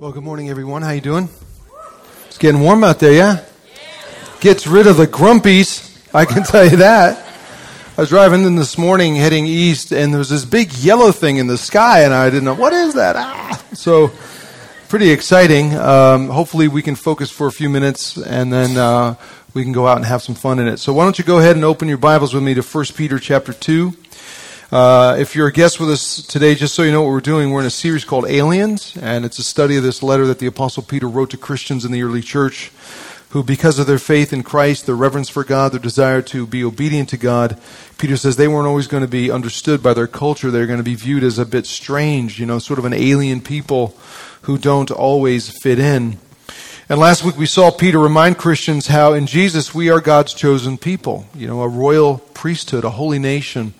Well, good morning, everyone. How you doing? It's getting warm out there, yeah? Gets rid of the grumpies. I can tell you that. I was driving in this morning, heading east, and there was this big yellow thing in the sky, and I didn't know what is that. Ah! So, pretty exciting. Um, hopefully, we can focus for a few minutes, and then uh, we can go out and have some fun in it. So, why don't you go ahead and open your Bibles with me to 1 Peter chapter two. Uh, if you're a guest with us today, just so you know what we're doing, we're in a series called Aliens, and it's a study of this letter that the Apostle Peter wrote to Christians in the early church who, because of their faith in Christ, their reverence for God, their desire to be obedient to God, Peter says they weren't always going to be understood by their culture. They're going to be viewed as a bit strange, you know, sort of an alien people who don't always fit in. And last week we saw Peter remind Christians how in Jesus we are God's chosen people, you know, a royal priesthood, a holy nation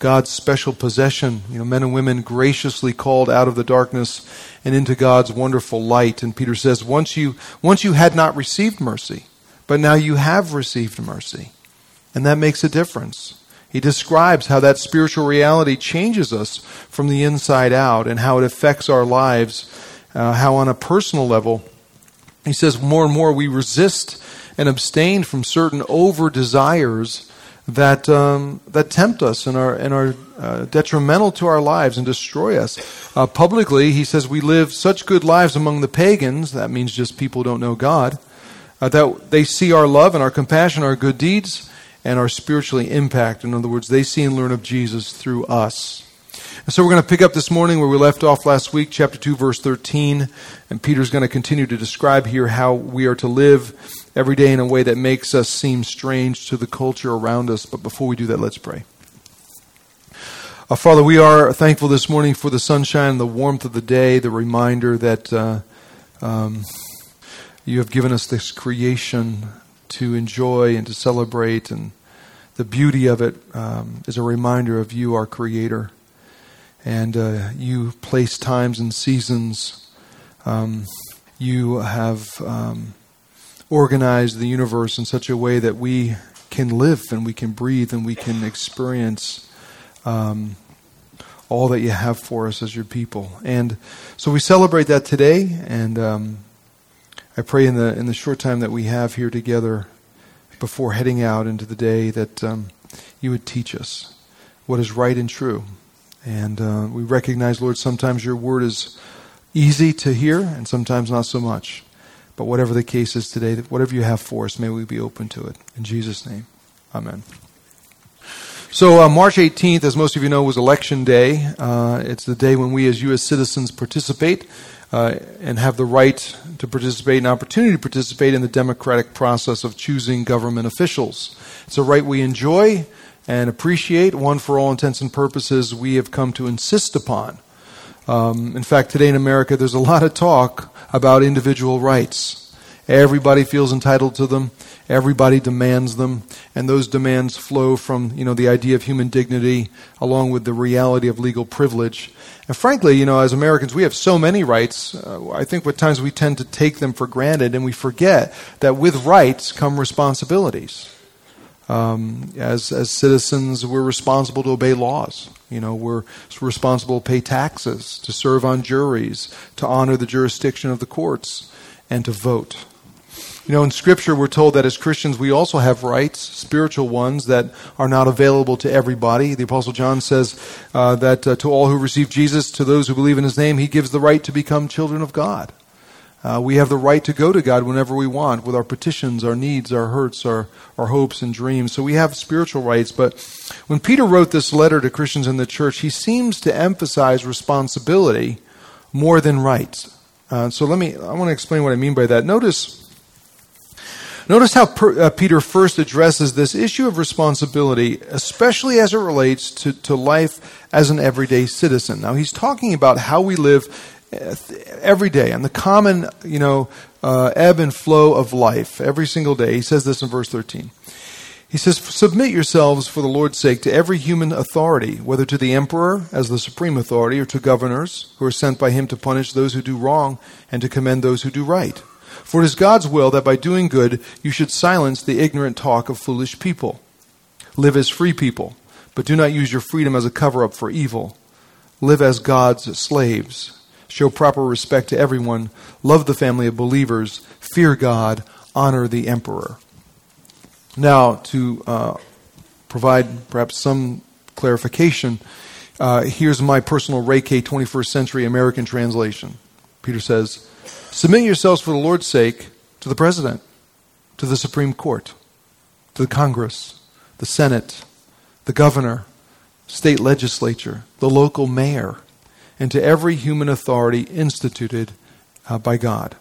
God's special possession. You know, men and women graciously called out of the darkness and into God's wonderful light. And Peter says, once you, once you had not received mercy, but now you have received mercy. And that makes a difference. He describes how that spiritual reality changes us from the inside out and how it affects our lives, uh, how on a personal level, he says more and more we resist and abstain from certain over desires that um, that tempt us and are and are uh, detrimental to our lives and destroy us. Uh, publicly, he says we live such good lives among the pagans. That means just people who don't know God. Uh, that they see our love and our compassion, our good deeds, and our spiritually impact. In other words, they see and learn of Jesus through us. And so we're going to pick up this morning where we left off last week, chapter 2, verse 13. And Peter's going to continue to describe here how we are to live every day in a way that makes us seem strange to the culture around us. But before we do that, let's pray. Uh, Father, we are thankful this morning for the sunshine the warmth of the day, the reminder that uh, um, you have given us this creation to enjoy and to celebrate, and the beauty of it um, is a reminder of you, our Creator. And uh, you place times and seasons. Um, you have um, organized the universe in such a way that we can live and we can breathe and we can experience um, all that you have for us as your people. And so we celebrate that today. And um, I pray in the in the short time that we have here together before heading out into the day that um, you would teach us what is right and true. And uh, we recognize, Lord, sometimes your word is easy to hear and sometimes not so much. But whatever the case is today, whatever you have for us, may we be open to it. In Jesus' name, amen. So, uh, March 18th, as most of you know, was Election Day. Uh, it's the day when we, as U.S. citizens, participate uh, and have the right to participate and opportunity to participate in the democratic process of choosing government officials. It's a right we enjoy and appreciate, one for all intents and purposes we have come to insist upon. Um, in fact, today in America, there's a lot of talk about individual rights. Everybody feels entitled to them. Everybody demands them, and those demands flow from you know the idea of human dignity, along with the reality of legal privilege. And frankly, you know, as Americans, we have so many rights. Uh, I think at times we tend to take them for granted, and we forget that with rights come responsibilities. Um, as as citizens, we're responsible to obey laws. You know, we're responsible to pay taxes, to serve on juries, to honor the jurisdiction of the courts, and to vote. You know, in Scripture, we're told that as Christians, we also have rights, spiritual ones, that are not available to everybody. The Apostle John says uh, that uh, to all who receive Jesus, to those who believe in his name, he gives the right to become children of God. Uh, we have the right to go to God whenever we want with our petitions, our needs, our hurts, our, our hopes and dreams. So we have spiritual rights. But when Peter wrote this letter to Christians in the church, he seems to emphasize responsibility more than rights. Uh, so let me, I want to explain what I mean by that. Notice, notice how per, uh, Peter first addresses this issue of responsibility, especially as it relates to, to life as an everyday citizen. Now, he's talking about how we live every day and the common, you know, uh, ebb and flow of life every single day. He says this in verse 13. He says, Submit yourselves for the Lord's sake to every human authority, whether to the emperor as the supreme authority or to governors who are sent by him to punish those who do wrong and to commend those who do right. For it is God's will that by doing good you should silence the ignorant talk of foolish people. Live as free people, but do not use your freedom as a cover up for evil. Live as God's slaves show proper respect to everyone, love the family of believers, fear God, honor the emperor. Now, to uh, provide perhaps some clarification, uh, here's my personal Ray K 21st century American translation. Peter says, Submit yourselves for the Lord's sake to the President, to the Supreme Court, to the Congress, the Senate, the governor, state legislature, the local mayor, and to every human authority instituted uh, by God.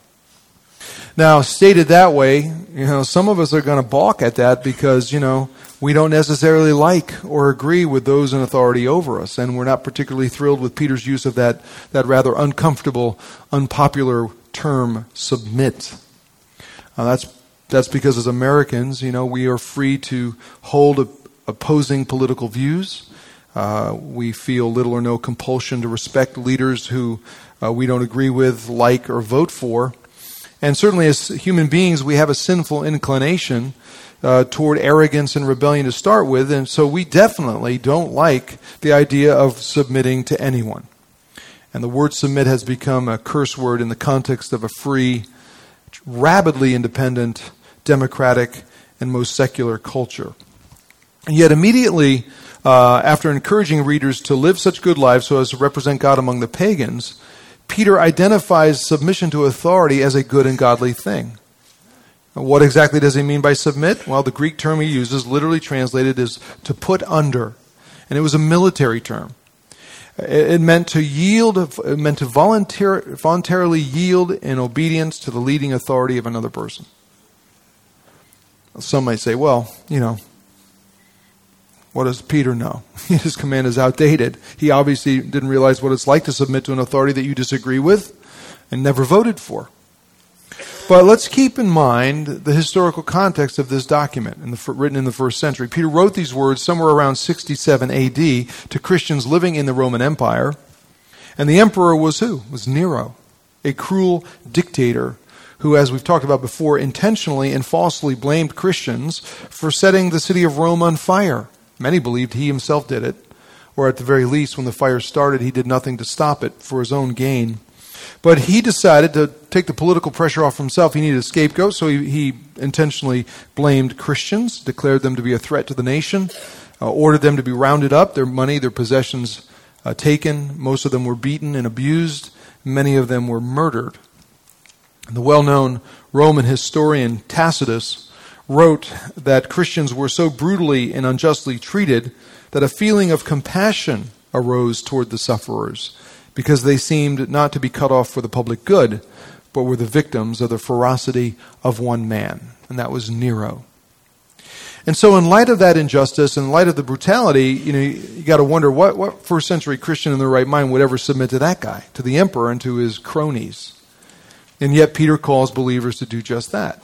Now, stated that way, you know, some of us are going to balk at that because, you know, we don't necessarily like or agree with those in authority over us, and we're not particularly thrilled with Peter's use of that, that rather uncomfortable, unpopular term, submit. Uh, that's, that's because as Americans, you know, we are free to hold a, opposing political views. Uh, we feel little or no compulsion to respect leaders who uh, we don't agree with, like, or vote for. And certainly, as human beings, we have a sinful inclination uh, toward arrogance and rebellion to start with, and so we definitely don't like the idea of submitting to anyone. And the word submit has become a curse word in the context of a free, rabidly independent, democratic, and most secular culture. And yet, immediately uh, after encouraging readers to live such good lives so as to represent God among the pagans, Peter identifies submission to authority as a good and godly thing. What exactly does he mean by submit? Well, the Greek term he uses, literally translated, is to put under. And it was a military term. It meant to yield, it meant to volunteer, voluntarily yield in obedience to the leading authority of another person. Some might say, well, you know, what does Peter know? His command is outdated. He obviously didn't realize what it's like to submit to an authority that you disagree with and never voted for. But let's keep in mind the historical context of this document in the, written in the first century. Peter wrote these words somewhere around 67 AD to Christians living in the Roman Empire. And the emperor was who? Was Nero, a cruel dictator who, as we've talked about before, intentionally and falsely blamed Christians for setting the city of Rome on fire. Many believed he himself did it, or at the very least, when the fire started, he did nothing to stop it for his own gain. But he decided to take the political pressure off himself. He needed a scapegoat, so he, he intentionally blamed Christians, declared them to be a threat to the nation, uh, ordered them to be rounded up, their money, their possessions uh, taken. Most of them were beaten and abused. Many of them were murdered. The well known Roman historian Tacitus wrote that Christians were so brutally and unjustly treated that a feeling of compassion arose toward the sufferers because they seemed not to be cut off for the public good, but were the victims of the ferocity of one man, and that was Nero. And so, in light of that injustice, in light of the brutality, you know, you, got to wonder what, what first century Christian in their right mind would ever submit to that guy, to the emperor, and to his cronies. And yet, Peter calls believers to do just that.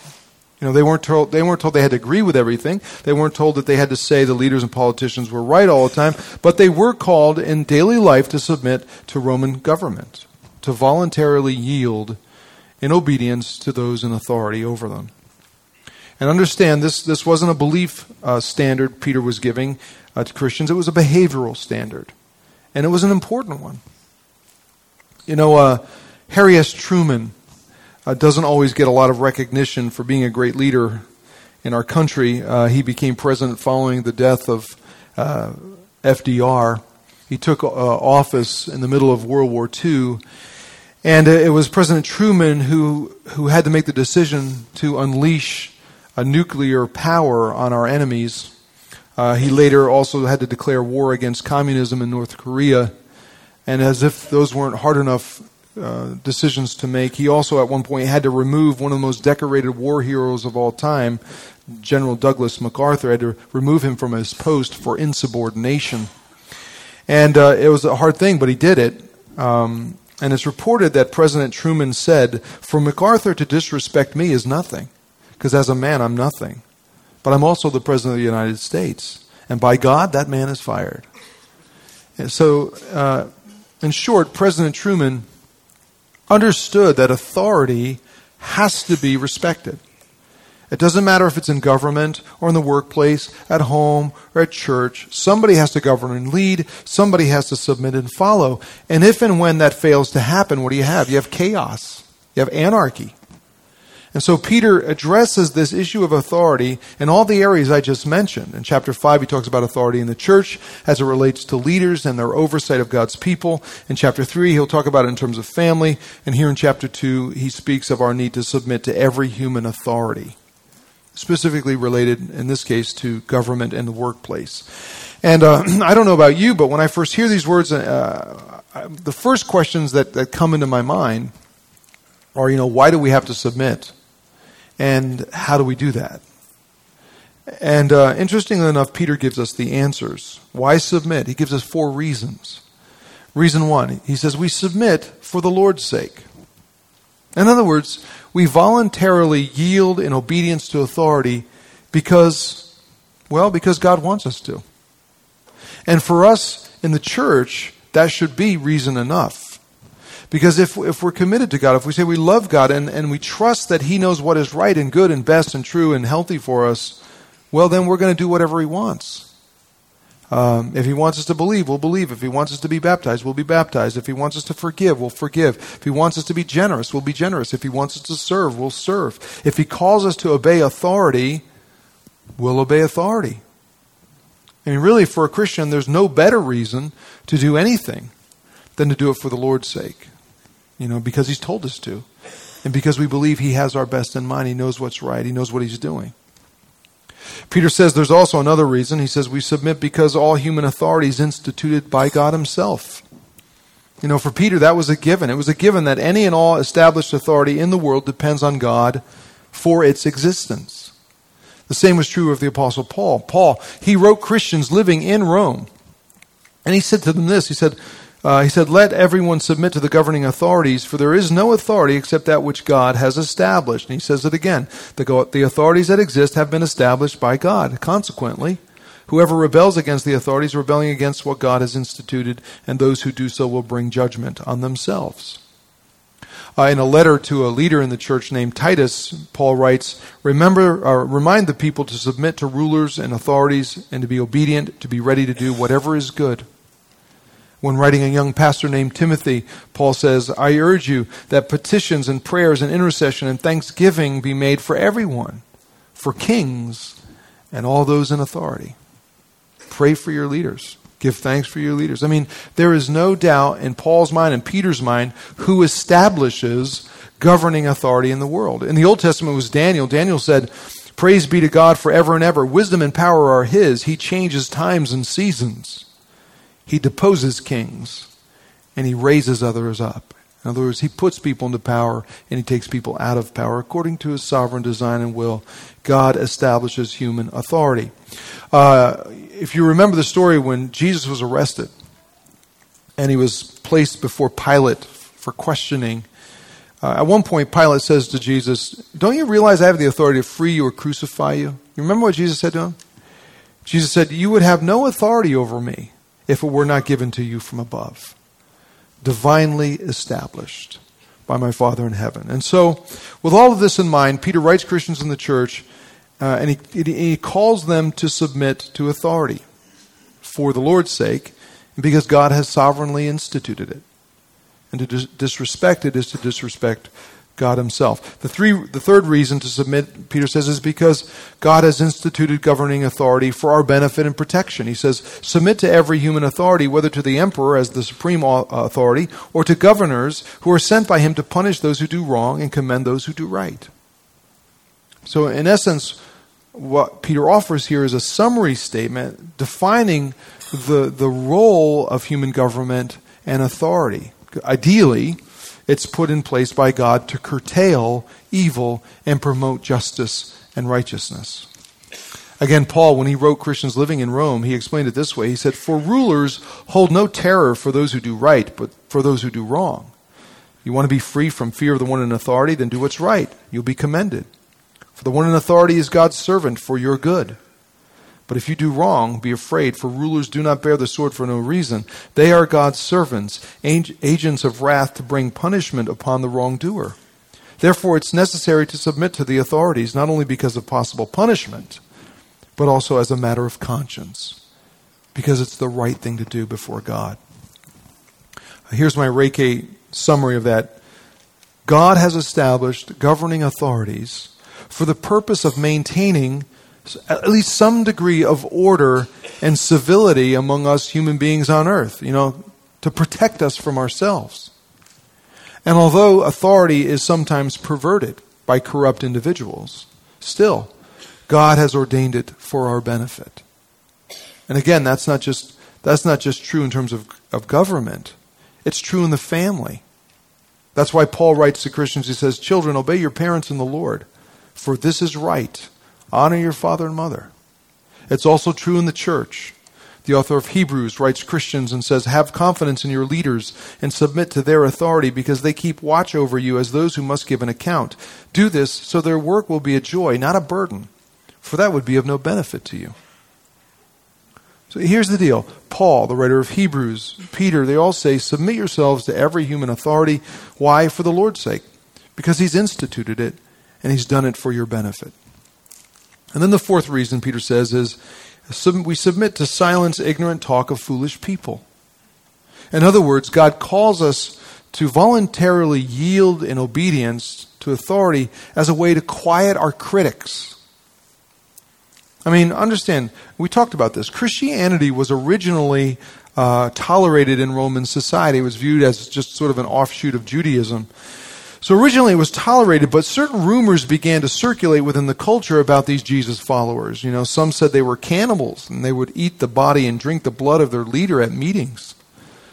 You know, they weren't told they weren't told they had to agree with everything. They weren't told that they had to say the leaders and politicians were right all the time, but they were called in daily life to submit to Roman government, to voluntarily yield in obedience to those in authority over them. And understand this this wasn't a belief uh, standard Peter was giving uh, to Christians, it was a behavioral standard. And it was an important one. You know, uh, Harry S. Truman uh, doesn't always get a lot of recognition for being a great leader in our country. Uh, he became president following the death of uh, FDR. He took uh, office in the middle of World War II. And uh, it was President Truman who, who had to make the decision to unleash a nuclear power on our enemies. Uh, he later also had to declare war against communism in North Korea. And as if those weren't hard enough uh, decisions to make. He also, at one point, had to remove one of the most decorated war heroes of all time, General Douglas MacArthur, had to remove him from his post for insubordination. And uh, it was a hard thing, but he did it. Um, and it's reported that President Truman said, For MacArthur to disrespect me is nothing, because as a man, I'm nothing. But I'm also the President of the United States. And by God, that man is fired. And so, uh, in short, President Truman understood that authority has to be respected. It doesn't matter if it's in government or in the workplace, at home or at church. Somebody has to govern and lead. Somebody has to submit and follow. And if and when that fails to happen, what do you have? You have chaos. You have anarchy. And so Peter addresses this issue of authority in all the areas I just mentioned. In chapter 5, he talks about authority in the church as it relates to leaders and their oversight of God's people. In chapter 3, he'll talk about it in terms of family. And here in chapter 2, he speaks of our need to submit to every human authority, specifically related, in this case, to government and the workplace. And uh, I don't know about you, but when I first hear these words, uh, the first questions that, that come into my mind are, you know, why do we have to submit? And how do we do that? And uh, interestingly enough, Peter gives us the answers. Why submit? He gives us four reasons. Reason one, he says, we submit for the Lord's sake. In other words, we voluntarily yield in obedience to authority because, well, because God wants us to. And for us in the church, that should be reason enough. Because if, if we're committed to God, if we say we love God and, and we trust that He knows what is right and good and best and true and healthy for us, well, then we're going to do whatever He wants. Um, if He wants us to believe, we'll believe. If He wants us to be baptized, we'll be baptized. If He wants us to forgive, we'll forgive. If He wants us to be generous, we'll be generous. If He wants us to serve, we'll serve. If He calls us to obey authority, we'll obey authority. I mean, really, for a Christian, there's no better reason to do anything than to do it for the Lord's sake you know, because He's told us to. And because we believe He has our best in mind, He knows what's right, He knows what He's doing. Peter says there's also another reason. He says we submit because all human authority is instituted by God Himself. You know, for Peter, that was a given. It was a given that any and all established authority in the world depends on God for its existence. The same was true of the Apostle Paul. Paul, he wrote Christians living in Rome. And he said to them this He said, uh, he said, Let everyone submit to the governing authorities, for there is no authority except that which God has established. And he says it again the, the authorities that exist have been established by God. Consequently, whoever rebels against the authorities, rebelling against what God has instituted, and those who do so will bring judgment on themselves. Uh, in a letter to a leader in the church named Titus, Paul writes, Remember, uh, remind the people to submit to rulers and authorities and to be obedient, to be ready to do whatever is good when writing a young pastor named Timothy, Paul says, I urge you that petitions and prayers and intercession and thanksgiving be made for everyone, for kings and all those in authority. Pray for your leaders. Give thanks for your leaders. I mean, there is no doubt in Paul's mind and Peter's mind who establishes governing authority in the world. In the Old Testament was Daniel. Daniel said, Praise be to God forever and ever. Wisdom and power are his. He changes times and seasons. He deposes kings and he raises others up. In other words, he puts people into power and he takes people out of power according to his sovereign design and will. God establishes human authority. Uh, if you remember the story when Jesus was arrested and he was placed before Pilate for questioning, uh, at one point Pilate says to Jesus, Don't you realize I have the authority to free you or crucify you? You remember what Jesus said to him? Jesus said, You would have no authority over me if it were not given to you from above. Divinely established by my Father in heaven. And so, with all of this in mind, Peter writes Christians in the church, uh, and he, he calls them to submit to authority for the Lord's sake, because God has sovereignly instituted it. And to dis- disrespect it is to disrespect God Himself. The, three, the third reason to submit, Peter says, is because God has instituted governing authority for our benefit and protection. He says, submit to every human authority, whether to the emperor as the supreme uh, authority, or to governors who are sent by him to punish those who do wrong and commend those who do right. So, in essence, what Peter offers here is a summary statement defining the, the role of human government and authority. Ideally, it's put in place by God to curtail evil and promote justice and righteousness. Again, Paul, when he wrote Christians living in Rome, he explained it this way. He said, For rulers hold no terror for those who do right, but for those who do wrong. You want to be free from fear of the one in authority, then do what's right. You'll be commended. For the one in authority is God's servant for your good. But if you do wrong, be afraid, for rulers do not bear the sword for no reason. They are God's servants, agents of wrath to bring punishment upon the wrongdoer. Therefore, it's necessary to submit to the authorities, not only because of possible punishment, but also as a matter of conscience, because it's the right thing to do before God. Here's my Ray K summary of that. God has established governing authorities for the purpose of maintaining at least some degree of order and civility among us human beings on earth, you know, to protect us from ourselves. And although authority is sometimes perverted by corrupt individuals, still, God has ordained it for our benefit. And again, that's not just, that's not just true in terms of, of government, it's true in the family. That's why Paul writes to Christians, he says, Children, obey your parents in the Lord, for this is right. Honor your father and mother. It's also true in the church. The author of Hebrews writes Christians and says, Have confidence in your leaders and submit to their authority because they keep watch over you as those who must give an account. Do this so their work will be a joy, not a burden, for that would be of no benefit to you. So here's the deal Paul, the writer of Hebrews, Peter, they all say, Submit yourselves to every human authority. Why? For the Lord's sake. Because he's instituted it and he's done it for your benefit. And then the fourth reason Peter says is we submit to silence ignorant talk of foolish people. In other words, God calls us to voluntarily yield in obedience to authority as a way to quiet our critics. I mean, understand, we talked about this. Christianity was originally uh, tolerated in Roman society, it was viewed as just sort of an offshoot of Judaism. So originally it was tolerated, but certain rumors began to circulate within the culture about these Jesus followers. You know, some said they were cannibals and they would eat the body and drink the blood of their leader at meetings.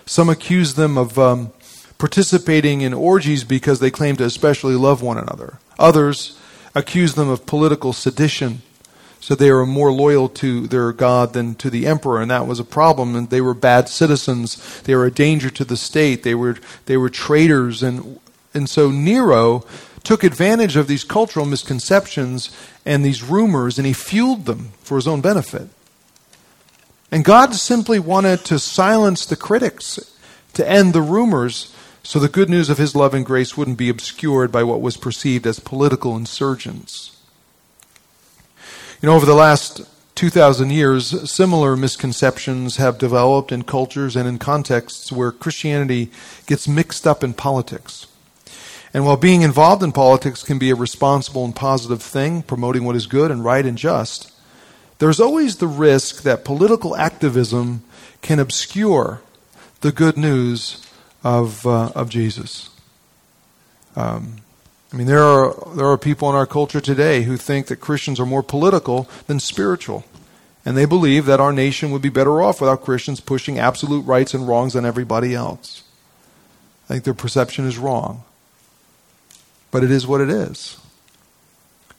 Some accused them of um, participating in orgies because they claimed to especially love one another. Others accused them of political sedition. So they were more loyal to their God than to the emperor, and that was a problem. And they were bad citizens. They were a danger to the state. They were they were traitors and and so Nero took advantage of these cultural misconceptions and these rumors and he fueled them for his own benefit. And God simply wanted to silence the critics, to end the rumors, so the good news of his love and grace wouldn't be obscured by what was perceived as political insurgents. You know, over the last 2,000 years, similar misconceptions have developed in cultures and in contexts where Christianity gets mixed up in politics. And while being involved in politics can be a responsible and positive thing, promoting what is good and right and just, there's always the risk that political activism can obscure the good news of, uh, of Jesus. Um, I mean, there are, there are people in our culture today who think that Christians are more political than spiritual. And they believe that our nation would be better off without Christians pushing absolute rights and wrongs on everybody else. I think their perception is wrong but it is what it is.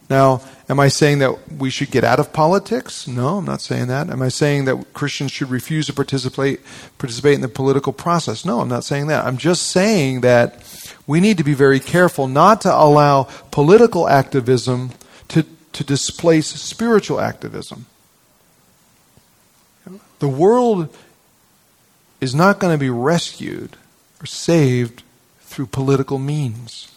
Now, am I saying that we should get out of politics? No, I'm not saying that. Am I saying that Christians should refuse to participate participate in the political process? No, I'm not saying that. I'm just saying that we need to be very careful not to allow political activism to, to displace spiritual activism. The world is not going to be rescued or saved through political means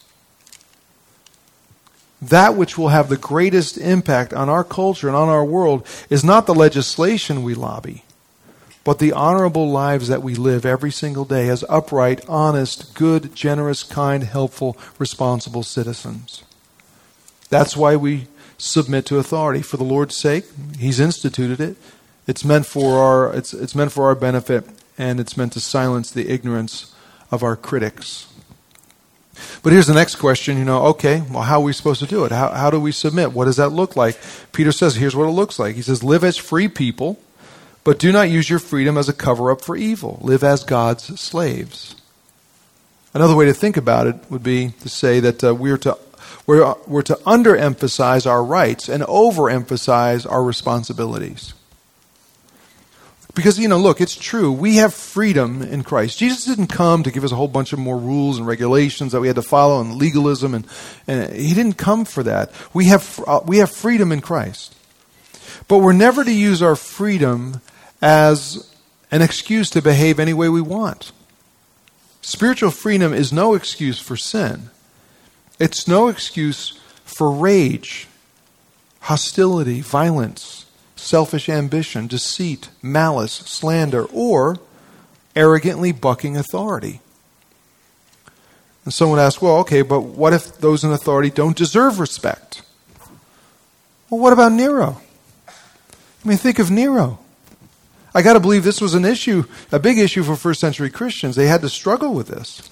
that which will have the greatest impact on our culture and on our world is not the legislation we lobby, but the honorable lives that we live every single day as upright, honest, good, generous, kind, helpful, responsible citizens. That's why we submit to authority for the Lord's sake. He's instituted it. It's meant for our it's, it's meant for our benefit and it's meant to silence the ignorance of our critics. But here's the next question, you know, okay, well, how are we supposed to do it? How, how do we submit? What does that look like? Peter says, here's what it looks like. He says, live as free people, but do not use your freedom as a cover up for evil. Live as God's slaves. Another way to think about it would be to say that uh, we're to we're, we're to underemphasize our rights and overemphasize our responsibilities. Because, you know, look, it's true. We have freedom in Christ. Jesus didn't come to give us a whole bunch of more rules and regulations that we had to follow and legalism, and, and He didn't come for that. We have, uh, we have freedom in Christ. But we're never to use our freedom as an excuse to behave any way we want. Spiritual freedom is no excuse for sin. It's no excuse for rage, hostility, violence, selfish ambition, deceit, malice, slander, or arrogantly bucking authority. And someone asks, well, okay, but what if those in authority don't deserve respect? Well, what about Nero? I mean, think of Nero. I got to believe this was an issue, a big issue for first century Christians. They had to struggle with this.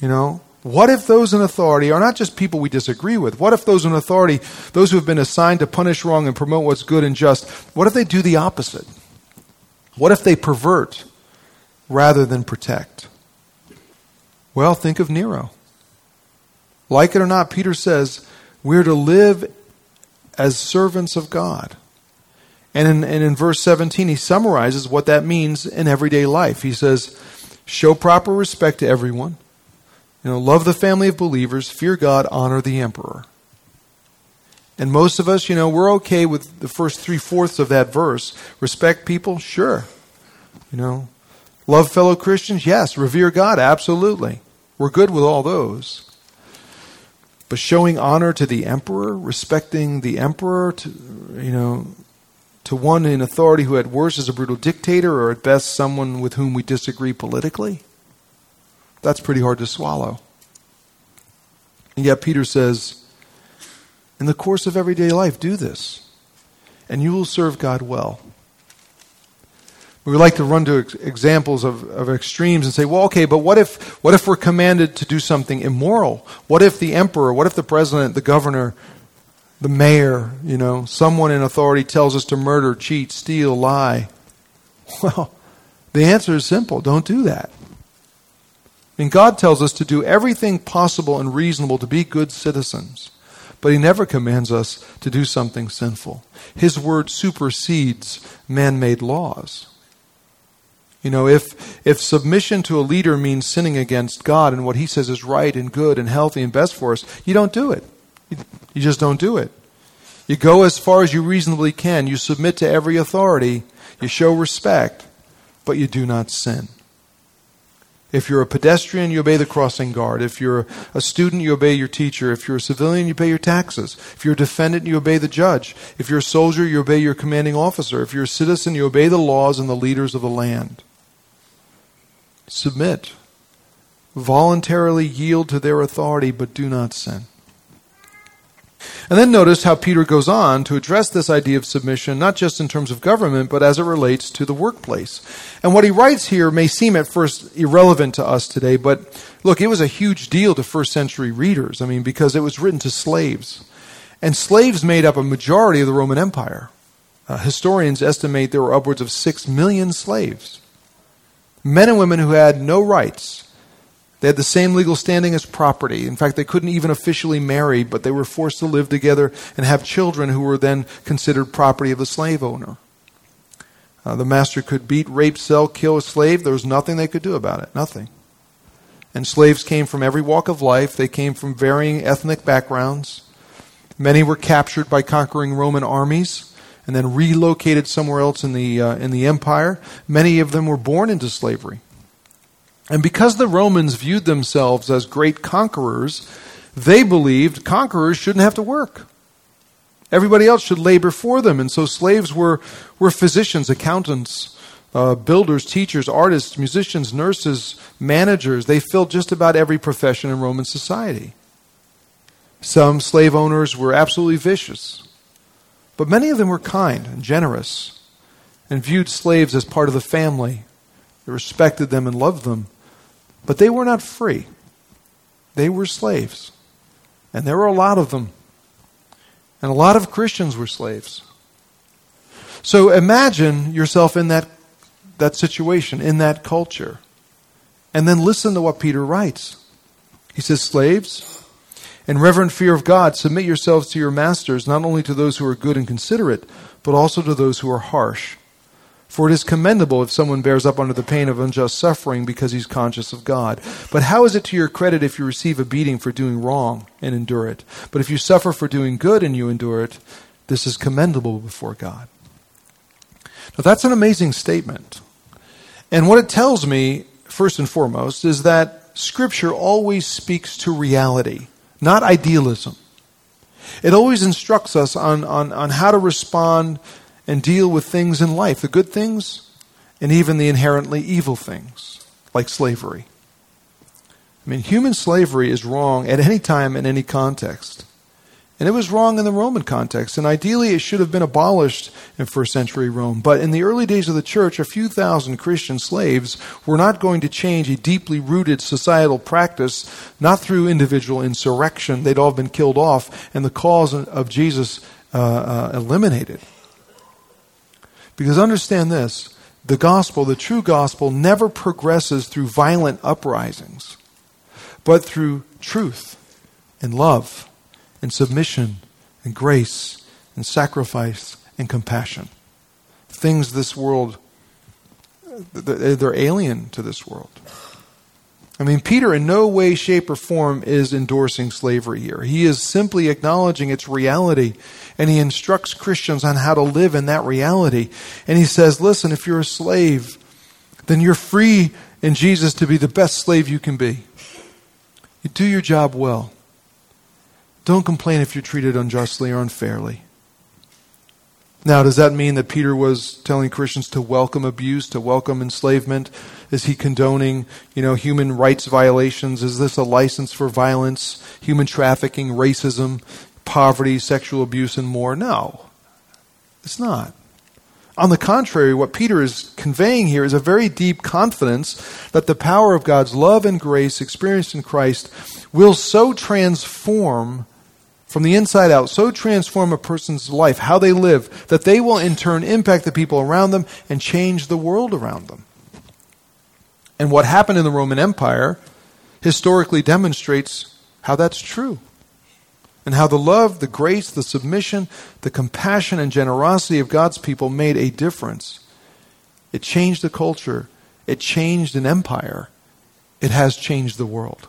You know, what if those in authority are not just people we disagree with? What if those in authority, those who have been assigned to punish wrong and promote what's good and just, what if they do the opposite? What if they pervert rather than protect? Well, think of Nero. Like it or not, Peter says we're to live as servants of God. And in, and in verse 17, he summarizes what that means in everyday life. He says, Show proper respect to everyone you know, love the family of believers, fear God, honor the emperor. And most of us, you know, we're okay with the first three fourths of that verse. Respect people? Sure. You know, love fellow Christians? Yes. Revere God? Absolutely. We're good with all those. But showing honor to the emperor, respecting the emperor, to, you know, to one in authority who at worst is a brutal dictator or at best someone with whom we disagree politically? That's pretty hard to swallow. And yet, Peter says, in the course of everyday life, do this, and you will serve God well. We like to run to ex- examples of, of extremes and say, well, okay, but what if, what if we're commanded to do something immoral? What if the emperor, what if the president, the governor, the mayor, you know, someone in authority tells us to murder, cheat, steal, lie? Well, the answer is simple don't do that. And God tells us to do everything possible and reasonable to be good citizens. But He never commands us to do something sinful. His word supersedes man made laws. You know, if, if submission to a leader means sinning against God and what He says is right and good and healthy and best for us, you don't do it. You just don't do it. You go as far as you reasonably can. You submit to every authority. You show respect, but you do not sin. If you're a pedestrian, you obey the crossing guard. If you're a student, you obey your teacher. If you're a civilian, you pay your taxes. If you're a defendant, you obey the judge. If you're a soldier, you obey your commanding officer. If you're a citizen, you obey the laws and the leaders of the land. Submit. Voluntarily yield to their authority, but do not sin. And then notice how Peter goes on to address this idea of submission, not just in terms of government, but as it relates to the workplace. And what he writes here may seem at first irrelevant to us today, but look, it was a huge deal to first century readers. I mean, because it was written to slaves. And slaves made up a majority of the Roman Empire. Uh, historians estimate there were upwards of six million slaves. Men and women who had no rights they had the same legal standing as property. In fact, they couldn't even officially marry, but they were forced to live together and have children who were then considered property of the slave owner. Uh, the master could beat, rape, sell, kill a slave. There was nothing they could do about it. Nothing. And slaves came from every walk of life. They came from varying ethnic backgrounds. Many were captured by conquering Roman armies and then relocated somewhere else in the, uh, in the empire. Many of them were born into slavery. And because the Romans viewed themselves as great conquerors, they believed conquerors shouldn't have to work. Everybody else should labor for them. And so slaves were, were physicians, accountants, uh, builders, teachers, artists, musicians, nurses, managers. They filled just about every profession in Roman society. Some slave owners were absolutely vicious, but many of them were kind and generous and viewed slaves as part of the family. They respected them and loved them. But they were not free, they were slaves. And there were a lot of them. And a lot of Christians were slaves. So imagine yourself in that, that situation, in that culture. And then listen to what Peter writes. He says, Slaves, in reverent fear of God, submit yourselves to your masters, not only to those who are good and considerate, but also to those who are harsh. For it is commendable if someone bears up under the pain of unjust suffering because he's conscious of God. But how is it to your credit if you receive a beating for doing wrong and endure it? But if you suffer for doing good and you endure it, this is commendable before God. Now that's an amazing statement. And what it tells me, first and foremost, is that Scripture always speaks to reality, not idealism. It always instructs us on, on, on how to respond and deal with things in life the good things and even the inherently evil things, like slavery. I mean, human slavery is wrong at any time in any context. And it was wrong in the Roman context. And ideally, it should have been abolished in first century Rome. But in the early days of the church, a few thousand Christian slaves were not going to change a deeply rooted societal practice, not through individual insurrection. They'd all been killed off, and the cause of Jesus uh, uh, eliminated. Because understand this the gospel, the true gospel, never progresses through violent uprisings, but through truth and love and submission and grace and sacrifice and compassion. Things this world, they're alien to this world. I mean, Peter in no way, shape, or form is endorsing slavery here. He is simply acknowledging its reality, and he instructs Christians on how to live in that reality. And he says, listen, if you're a slave, then you're free in Jesus to be the best slave you can be. You do your job well. Don't complain if you're treated unjustly or unfairly. Now, does that mean that Peter was telling Christians to welcome abuse, to welcome enslavement? Is he condoning, you know, human rights violations? Is this a license for violence, human trafficking, racism, poverty, sexual abuse, and more? No, it's not. On the contrary, what Peter is conveying here is a very deep confidence that the power of God's love and grace experienced in Christ will so transform from the inside out so transform a person's life, how they live, that they will in turn impact the people around them and change the world around them. And what happened in the Roman Empire historically demonstrates how that's true. And how the love, the grace, the submission, the compassion, and generosity of God's people made a difference. It changed the culture, it changed an empire, it has changed the world.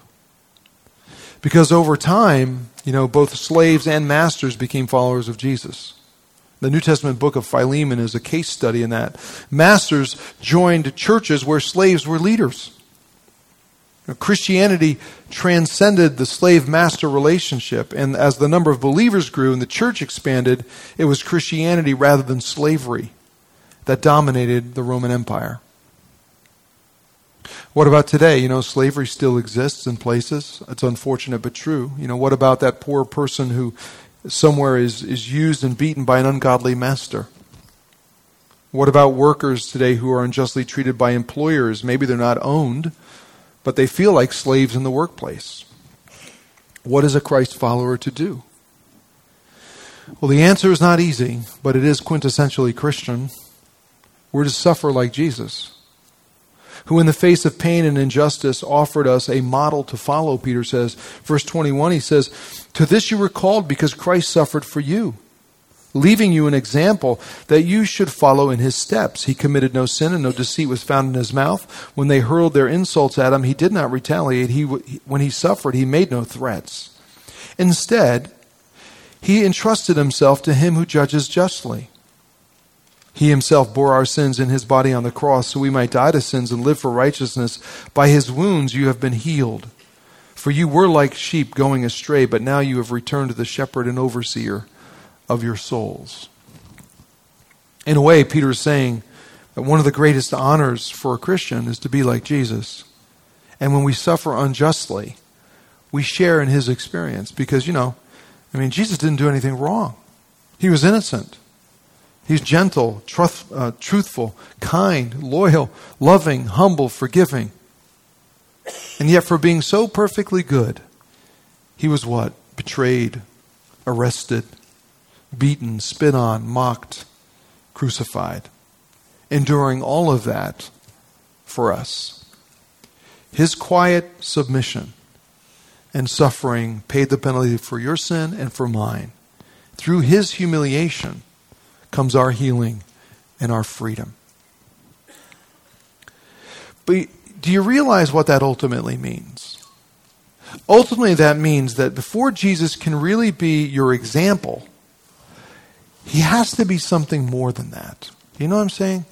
Because over time, you know, both slaves and masters became followers of Jesus. The New Testament book of Philemon is a case study in that. Masters joined churches where slaves were leaders. Christianity transcended the slave master relationship, and as the number of believers grew and the church expanded, it was Christianity rather than slavery that dominated the Roman Empire. What about today? You know, slavery still exists in places. It's unfortunate but true. You know, what about that poor person who somewhere is, is used and beaten by an ungodly master? What about workers today who are unjustly treated by employers? Maybe they're not owned, but they feel like slaves in the workplace. What is a Christ follower to do? Well, the answer is not easy, but it is quintessentially Christian. We're to suffer like Jesus who in the face of pain and injustice offered us a model to follow, Peter says. Verse 21, he says, To this you were called because Christ suffered for you, leaving you an example that you should follow in his steps. He committed no sin and no deceit was found in his mouth. When they hurled their insults at him, he did not retaliate. He, when he suffered, he made no threats. Instead, he entrusted himself to him who judges justly. He himself bore our sins in his body on the cross so we might die to sins and live for righteousness. By his wounds you have been healed. For you were like sheep going astray, but now you have returned to the shepherd and overseer of your souls. In a way, Peter is saying that one of the greatest honors for a Christian is to be like Jesus. And when we suffer unjustly, we share in his experience because, you know, I mean, Jesus didn't do anything wrong, he was innocent. He's gentle, truth, uh, truthful, kind, loyal, loving, humble, forgiving. And yet, for being so perfectly good, he was what? Betrayed, arrested, beaten, spit on, mocked, crucified. Enduring all of that for us. His quiet submission and suffering paid the penalty for your sin and for mine. Through his humiliation, comes our healing and our freedom. But do you realize what that ultimately means? Ultimately, that means that before Jesus can really be your example, he has to be something more than that. You know what I'm saying?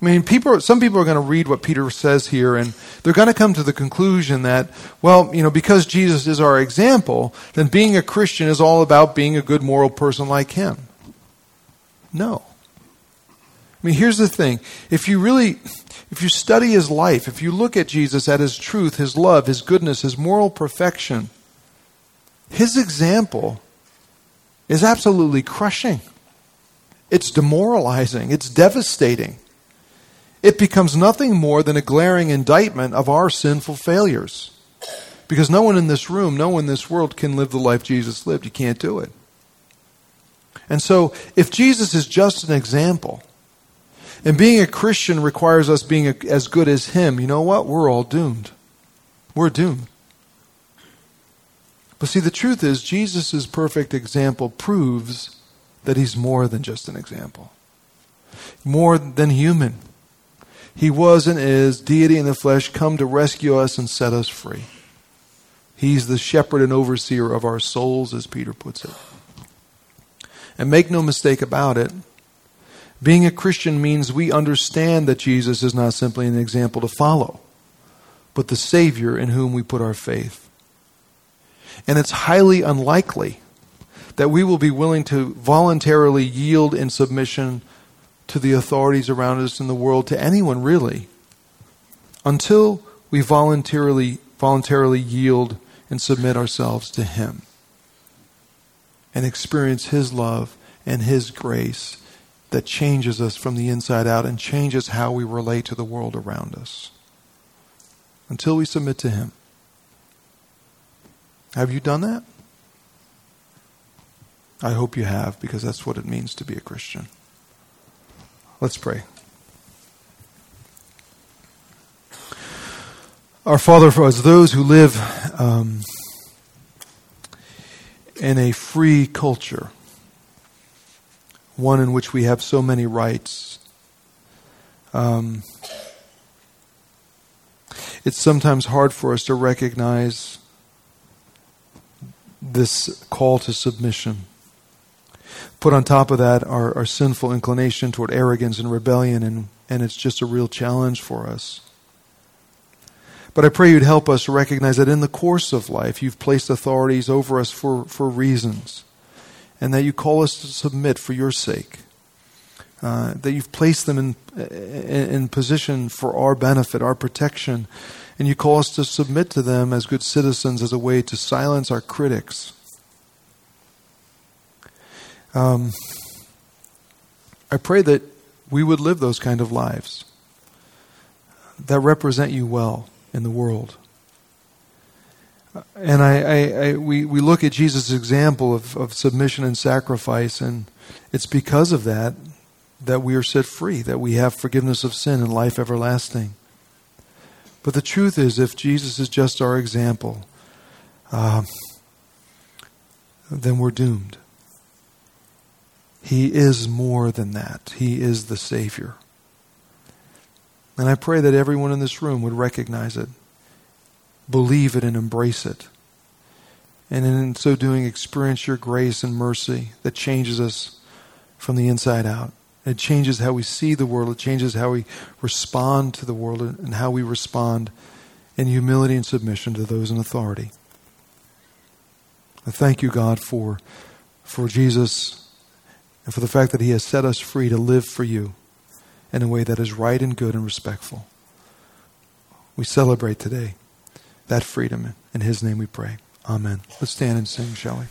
I mean, people, some people are going to read what Peter says here and they're going to come to the conclusion that, well, you know, because Jesus is our example, then being a Christian is all about being a good moral person like him. No. I mean, here's the thing. If you really, if you study his life, if you look at Jesus, at his truth, his love, his goodness, his moral perfection, his example is absolutely crushing. It's demoralizing. It's devastating. It becomes nothing more than a glaring indictment of our sinful failures. Because no one in this room, no one in this world can live the life Jesus lived. You can't do it. And so, if Jesus is just an example, and being a Christian requires us being as good as Him, you know what? We're all doomed. We're doomed. But see, the truth is, Jesus' perfect example proves that He's more than just an example, more than human. He was and is deity in the flesh, come to rescue us and set us free. He's the shepherd and overseer of our souls, as Peter puts it. And make no mistake about it, being a Christian means we understand that Jesus is not simply an example to follow, but the Savior in whom we put our faith. And it's highly unlikely that we will be willing to voluntarily yield in submission to the authorities around us in the world, to anyone really, until we voluntarily, voluntarily yield and submit ourselves to Him and experience His love and His grace that changes us from the inside out and changes how we relate to the world around us. Until we submit to Him. Have you done that? I hope you have, because that's what it means to be a Christian. Let's pray. Our Father, for us, those who live um, in a free culture, one in which we have so many rights. Um, it's sometimes hard for us to recognize this call to submission. Put on top of that our, our sinful inclination toward arrogance and rebellion, and, and it's just a real challenge for us. But I pray you'd help us recognize that in the course of life, you've placed authorities over us for, for reasons and that you call us to submit for your sake. Uh, that you've placed them in, in, in position for our benefit, our protection, and you call us to submit to them as good citizens as a way to silence our critics. Um, I pray that we would live those kind of lives that represent you well in the world. And I, I, I, we, we look at Jesus' example of, of submission and sacrifice, and it's because of that that we are set free, that we have forgiveness of sin and life everlasting. But the truth is, if Jesus is just our example, uh, then we're doomed. He is more than that. He is the Savior. And I pray that everyone in this room would recognize it believe it and embrace it. And in so doing, experience your grace and mercy that changes us from the inside out. It changes how we see the world, it changes how we respond to the world, and how we respond in humility and submission to those in authority. I thank you, God, for, for Jesus and for the fact that He has set us free to live for you in a way that is right and good and respectful. We celebrate today that freedom. In His name we pray. Amen. Let's stand and sing, shall we?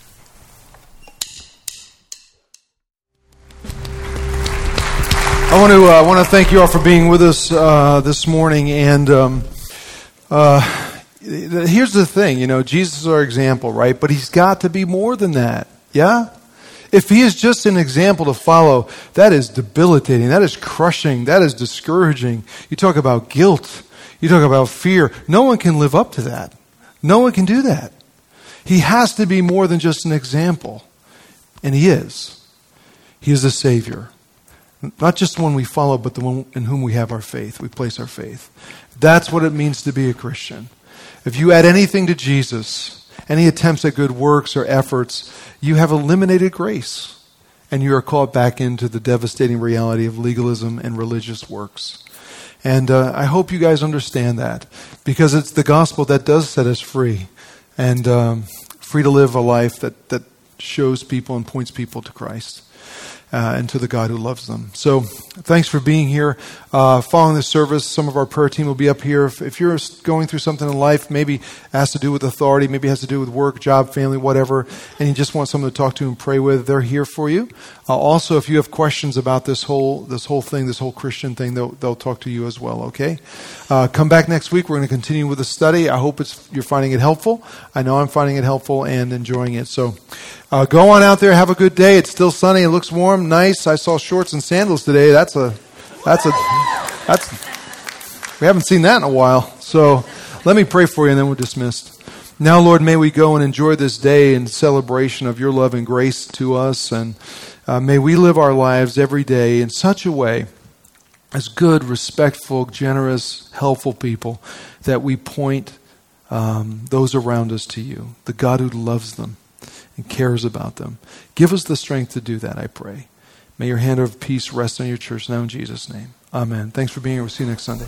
I want to uh, want to thank you all for being with us uh, this morning. And um, uh, here's the thing, you know, Jesus is our example, right? But he's got to be more than that. Yeah. If he is just an example to follow, that is debilitating. That is crushing. That is discouraging. You talk about guilt. You talk about fear. No one can live up to that. No one can do that. He has to be more than just an example. And he is. He is a Savior. Not just the one we follow, but the one in whom we have our faith. We place our faith. That's what it means to be a Christian. If you add anything to Jesus, any attempts at good works or efforts, you have eliminated grace. and you are caught back into the devastating reality of legalism and religious works. And uh, I hope you guys understand that because it's the gospel that does set us free and um, free to live a life that, that shows people and points people to Christ uh, and to the God who loves them. So, thanks for being here. Uh, following this service, some of our prayer team will be up here. If, if, you're going through something in life, maybe has to do with authority, maybe has to do with work, job, family, whatever, and you just want someone to talk to and pray with, they're here for you. Uh, also, if you have questions about this whole this whole thing, this whole Christian thing, they'll they'll talk to you as well. Okay, uh, come back next week. We're going to continue with the study. I hope it's you're finding it helpful. I know I'm finding it helpful and enjoying it. So. Uh, go on out there, have a good day. It's still sunny. It looks warm, nice. I saw shorts and sandals today. That's a, that's a, that's. We haven't seen that in a while. So, let me pray for you, and then we're dismissed. Now, Lord, may we go and enjoy this day in celebration of your love and grace to us, and uh, may we live our lives every day in such a way as good, respectful, generous, helpful people that we point um, those around us to you, the God who loves them and cares about them. Give us the strength to do that, I pray. May your hand of peace rest on your church now in Jesus' name. Amen. Thanks for being here. We'll see you next Sunday.